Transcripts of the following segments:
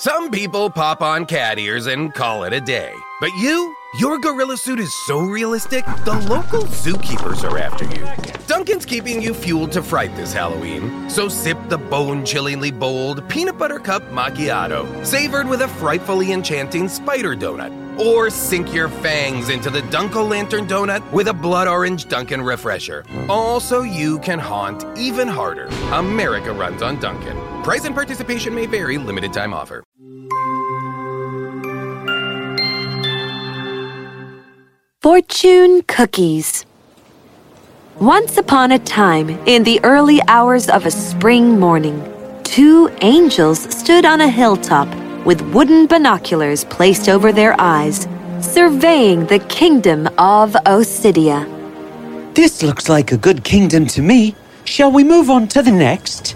Some people pop on cat ears and call it a day. But you? Your gorilla suit is so realistic, the local zookeepers are after you. Dunkin's keeping you fueled to fright this Halloween, so sip the bone chillingly bold peanut butter cup macchiato, savored with a frightfully enchanting spider donut. Or sink your fangs into the Dunkel Lantern donut with a blood orange Dunkin' refresher. All so you can haunt even harder. America runs on Dunkin'. Price and participation may vary, limited time offer. Fortune Cookies. Once upon a time, in the early hours of a spring morning, two angels stood on a hilltop with wooden binoculars placed over their eyes, surveying the kingdom of Osidia. This looks like a good kingdom to me. Shall we move on to the next?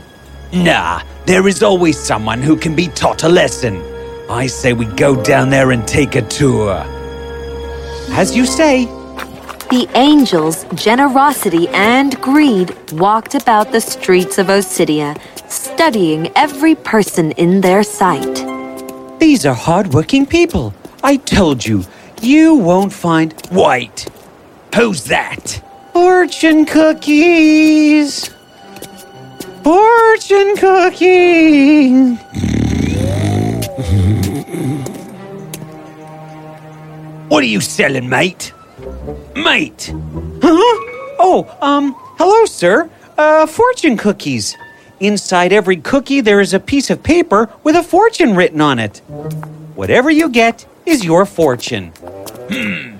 Nah, there is always someone who can be taught a lesson. I say we go down there and take a tour. As you say. The angels' generosity and greed walked about the streets of Osidia, studying every person in their sight. These are hardworking people. I told you, you won't find. white. Who's that? Fortune cookies! Fortune cookie! What are you selling, mate? Mate! Huh? Oh, um, hello, sir. Uh, fortune cookies. Inside every cookie, there is a piece of paper with a fortune written on it. Whatever you get is your fortune. Hmm.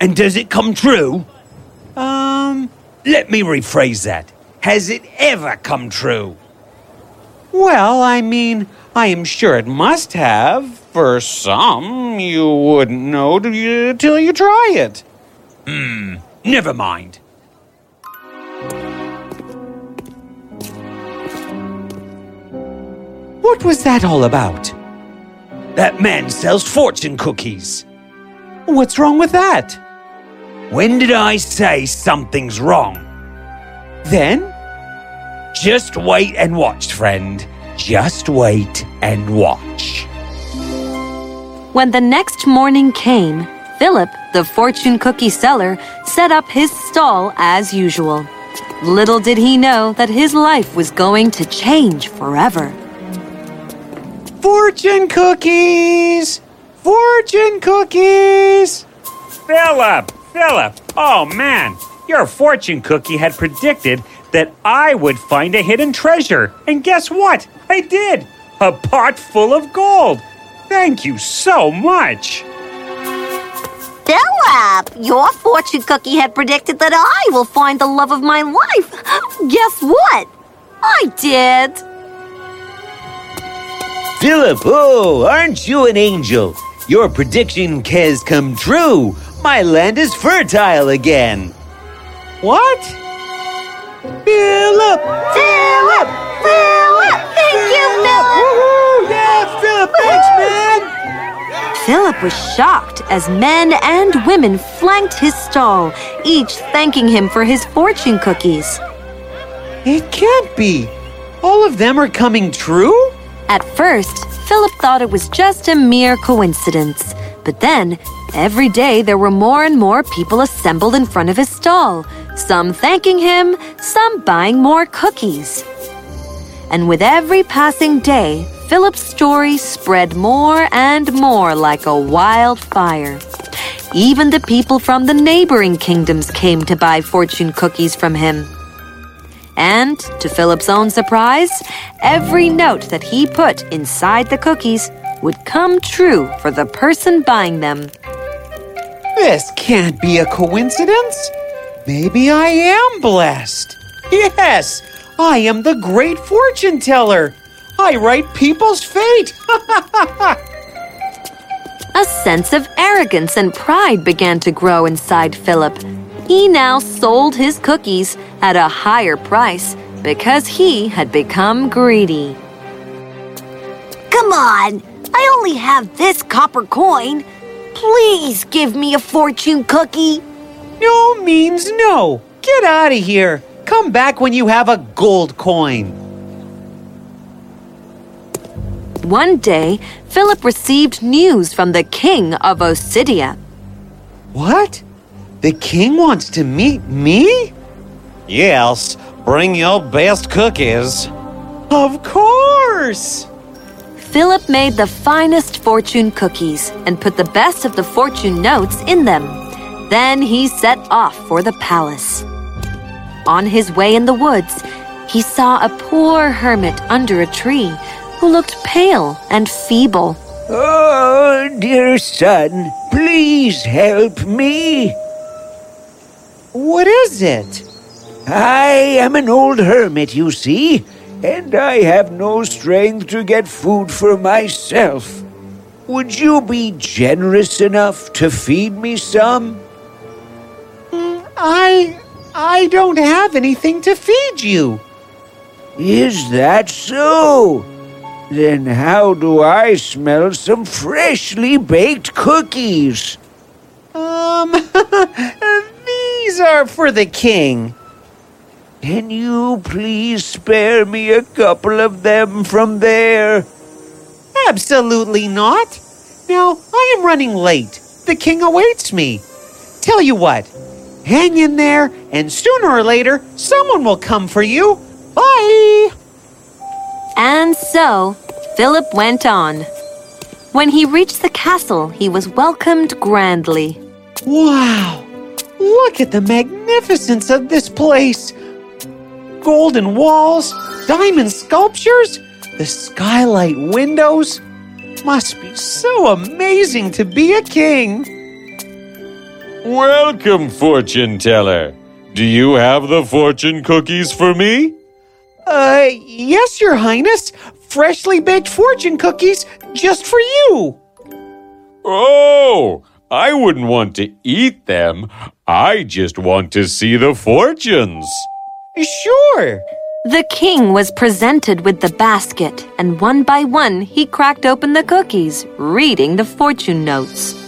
And does it come true? Um, let me rephrase that. Has it ever come true? Well, I mean, I am sure it must have. For some, you wouldn't know till you, till you try it. Hmm, never mind. What was that all about? That man sells fortune cookies. What's wrong with that? When did I say something's wrong? Then? Just wait and watch, friend. Just wait and watch. When the next morning came, Philip, the fortune cookie seller, set up his stall as usual. Little did he know that his life was going to change forever. Fortune cookies! Fortune cookies! Philip! Philip! Oh man, your fortune cookie had predicted that I would find a hidden treasure. And guess what? I did! A pot full of gold! Thank you so much! Philip, your fortune cookie had predicted that I will find the love of my life. Guess what? I did. Philip, oh, aren't you an angel? Your prediction has come true. My land is fertile again. What? Philip! Philip! Philip! Thank you, Philip! Yeah, Philip, thanks, man! Philip was shocked as men and women flanked his stall, each thanking him for his fortune cookies. It can't be. All of them are coming true? At first, Philip thought it was just a mere coincidence. But then, every day there were more and more people assembled in front of his stall, some thanking him, some buying more cookies. And with every passing day, Philip's story spread more and more like a wildfire. Even the people from the neighboring kingdoms came to buy fortune cookies from him. And, to Philip's own surprise, every note that he put inside the cookies would come true for the person buying them. This can't be a coincidence. Maybe I am blessed. Yes, I am the great fortune teller. I write people's fate. A sense of arrogance and pride began to grow inside Philip. He now sold his cookies at a higher price because he had become greedy. Come on, I only have this copper coin. Please give me a fortune cookie. No means no. Get out of here. Come back when you have a gold coin. One day, Philip received news from the king of Osidia. What? The king wants to meet me? Yes, bring your best cookies. Of course! Philip made the finest fortune cookies and put the best of the fortune notes in them. Then he set off for the palace. On his way in the woods, he saw a poor hermit under a tree who looked pale and feeble. Oh, dear son, please help me. What is it? I am an old hermit, you see, and I have no strength to get food for myself. Would you be generous enough to feed me some? I. I don't have anything to feed you. Is that so? Then how do I smell some freshly baked cookies? Um, these are for the king. Can you please spare me a couple of them from there? Absolutely not. Now, I am running late. The king awaits me. Tell you what, hang in there, and sooner or later, someone will come for you. Bye! And so, Philip went on. When he reached the castle, he was welcomed grandly. Wow! Look at the magnificence of this place! Golden walls, diamond sculptures, the skylight windows. Must be so amazing to be a king. Welcome, fortune teller. Do you have the fortune cookies for me? Uh, yes, Your Highness. Freshly baked fortune cookies just for you. Oh, I wouldn't want to eat them. I just want to see the fortunes. Sure. The king was presented with the basket, and one by one he cracked open the cookies, reading the fortune notes.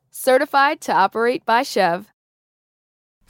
certified to operate by SCHEV.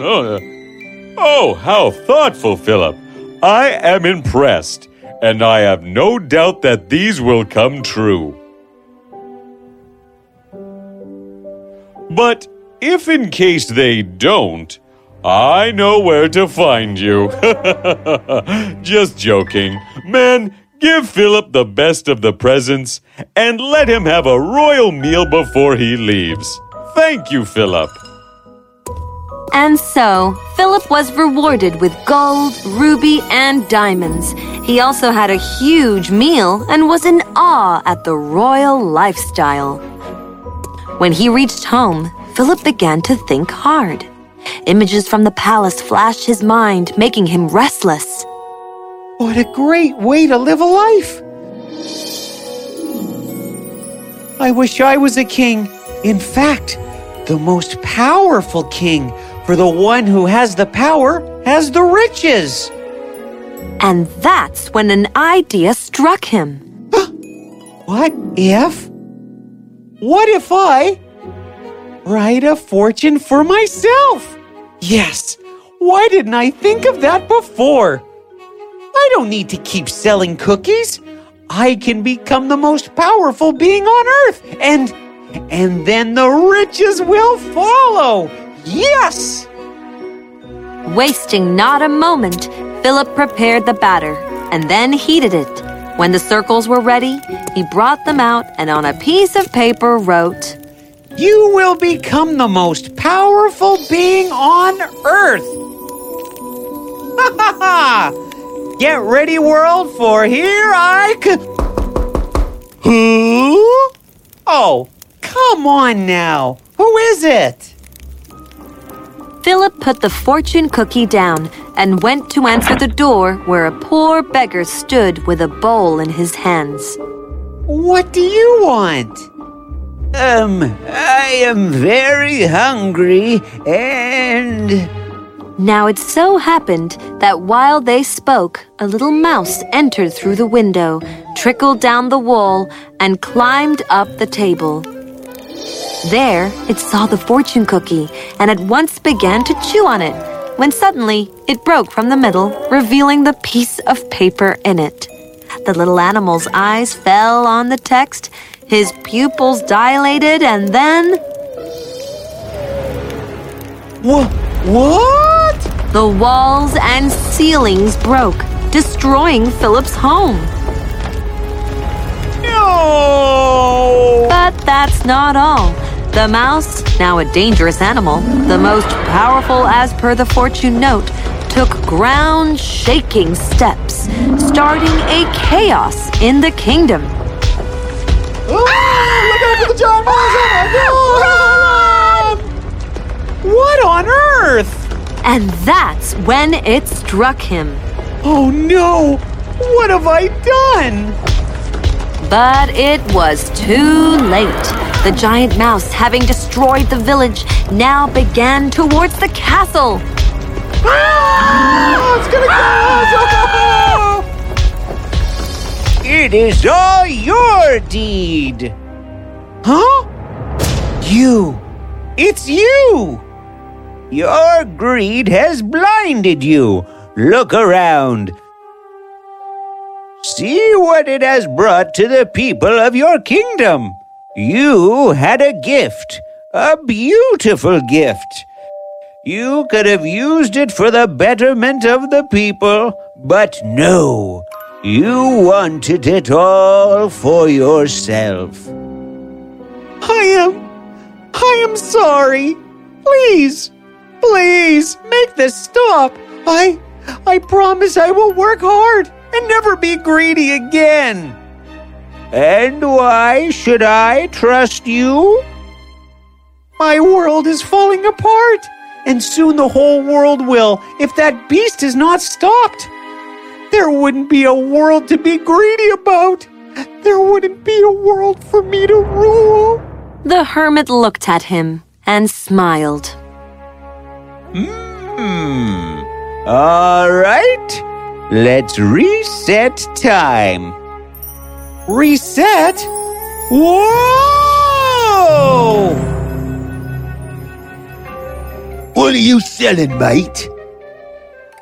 Oh, oh, how thoughtful, Philip. I am impressed. and I have no doubt that these will come true. But if in case they don't, I know where to find you. Just joking. Men, give Philip the best of the presents and let him have a royal meal before he leaves. Thank you, Philip. And so, Philip was rewarded with gold, ruby, and diamonds. He also had a huge meal and was in awe at the royal lifestyle. When he reached home, Philip began to think hard. Images from the palace flashed his mind, making him restless. What a great way to live a life! I wish I was a king. In fact, the most powerful king, for the one who has the power has the riches. And that's when an idea struck him. What if? What if I write a fortune for myself? Yes, why didn't I think of that before? I don't need to keep selling cookies. I can become the most powerful being on earth, and and then the riches will follow. Yes! Wasting not a moment, Philip prepared the batter and then heated it. When the circles were ready, he brought them out and on a piece of paper wrote, You will become the most powerful being on earth. Ha ha ha! Get ready, world, for here I c- Who? Oh, come on now. Who is it? Philip put the fortune cookie down and went to answer the door where a poor beggar stood with a bowl in his hands. What do you want? Um, I am very hungry and. Now it so happened that while they spoke, a little mouse entered through the window, trickled down the wall, and climbed up the table. There, it saw the fortune cookie and at once began to chew on it, when suddenly it broke from the middle, revealing the piece of paper in it. The little animal's eyes fell on the text, his pupils dilated, and then. What? What? The walls and ceilings broke, destroying Philip's home. No! But that's not all. The mouse, now a dangerous animal, the most powerful as per the fortune note, took ground shaking steps, starting a chaos in the kingdom. Ah, look out for the giant mouse! What on earth? And that's when it struck him. Oh no! What have I done? But it was too late. The giant mouse, having destroyed the village, now began towards the castle. Ah, it's gonna kill us! It is all your deed. Huh? You! It's you! Your greed has blinded you. Look around. See what it has brought to the people of your kingdom. You had a gift, a beautiful gift. You could have used it for the betterment of the people, but no, you wanted it all for yourself. I am. I am sorry. Please, please make this stop. I. I promise I will work hard and never be greedy again. And why should I trust you? My world is falling apart, and soon the whole world will if that beast is not stopped. There wouldn't be a world to be greedy about. There wouldn't be a world for me to rule. The hermit looked at him and smiled. Hmm. All right. Let's reset time. Reset? Whoa! What are you selling, mate?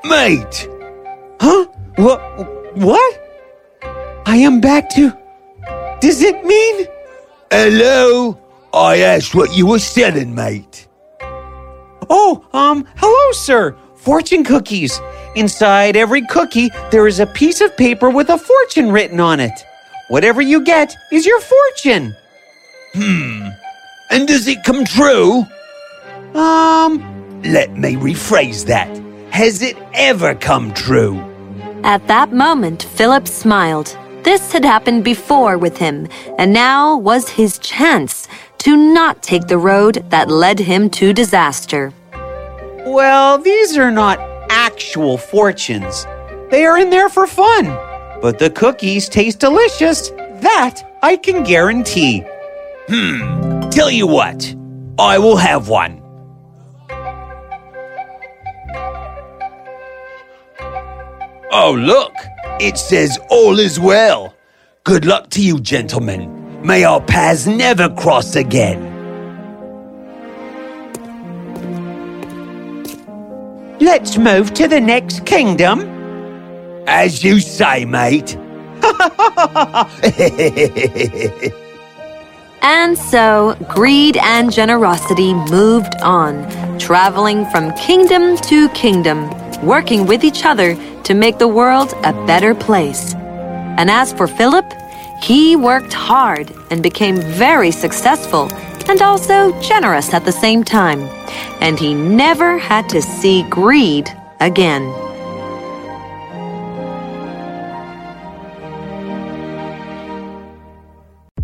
Mate! Huh? What? What? I am back to. Does it mean? Hello? I asked what you were selling, mate. Oh, um, hello, sir. Fortune cookies. Inside every cookie, there is a piece of paper with a fortune written on it. Whatever you get is your fortune. Hmm. And does it come true? Um, let me rephrase that. Has it ever come true? At that moment, Philip smiled. This had happened before with him, and now was his chance to not take the road that led him to disaster. Well, these are not actual fortunes. They are in there for fun. But the cookies taste delicious. That I can guarantee. Hmm. Tell you what, I will have one. Oh, look, it says all is well. Good luck to you, gentlemen. May our paths never cross again. Let's move to the next kingdom. As you say, mate. and so, greed and generosity moved on, traveling from kingdom to kingdom, working with each other to make the world a better place. And as for Philip, he worked hard and became very successful and also generous at the same time. And he never had to see greed again.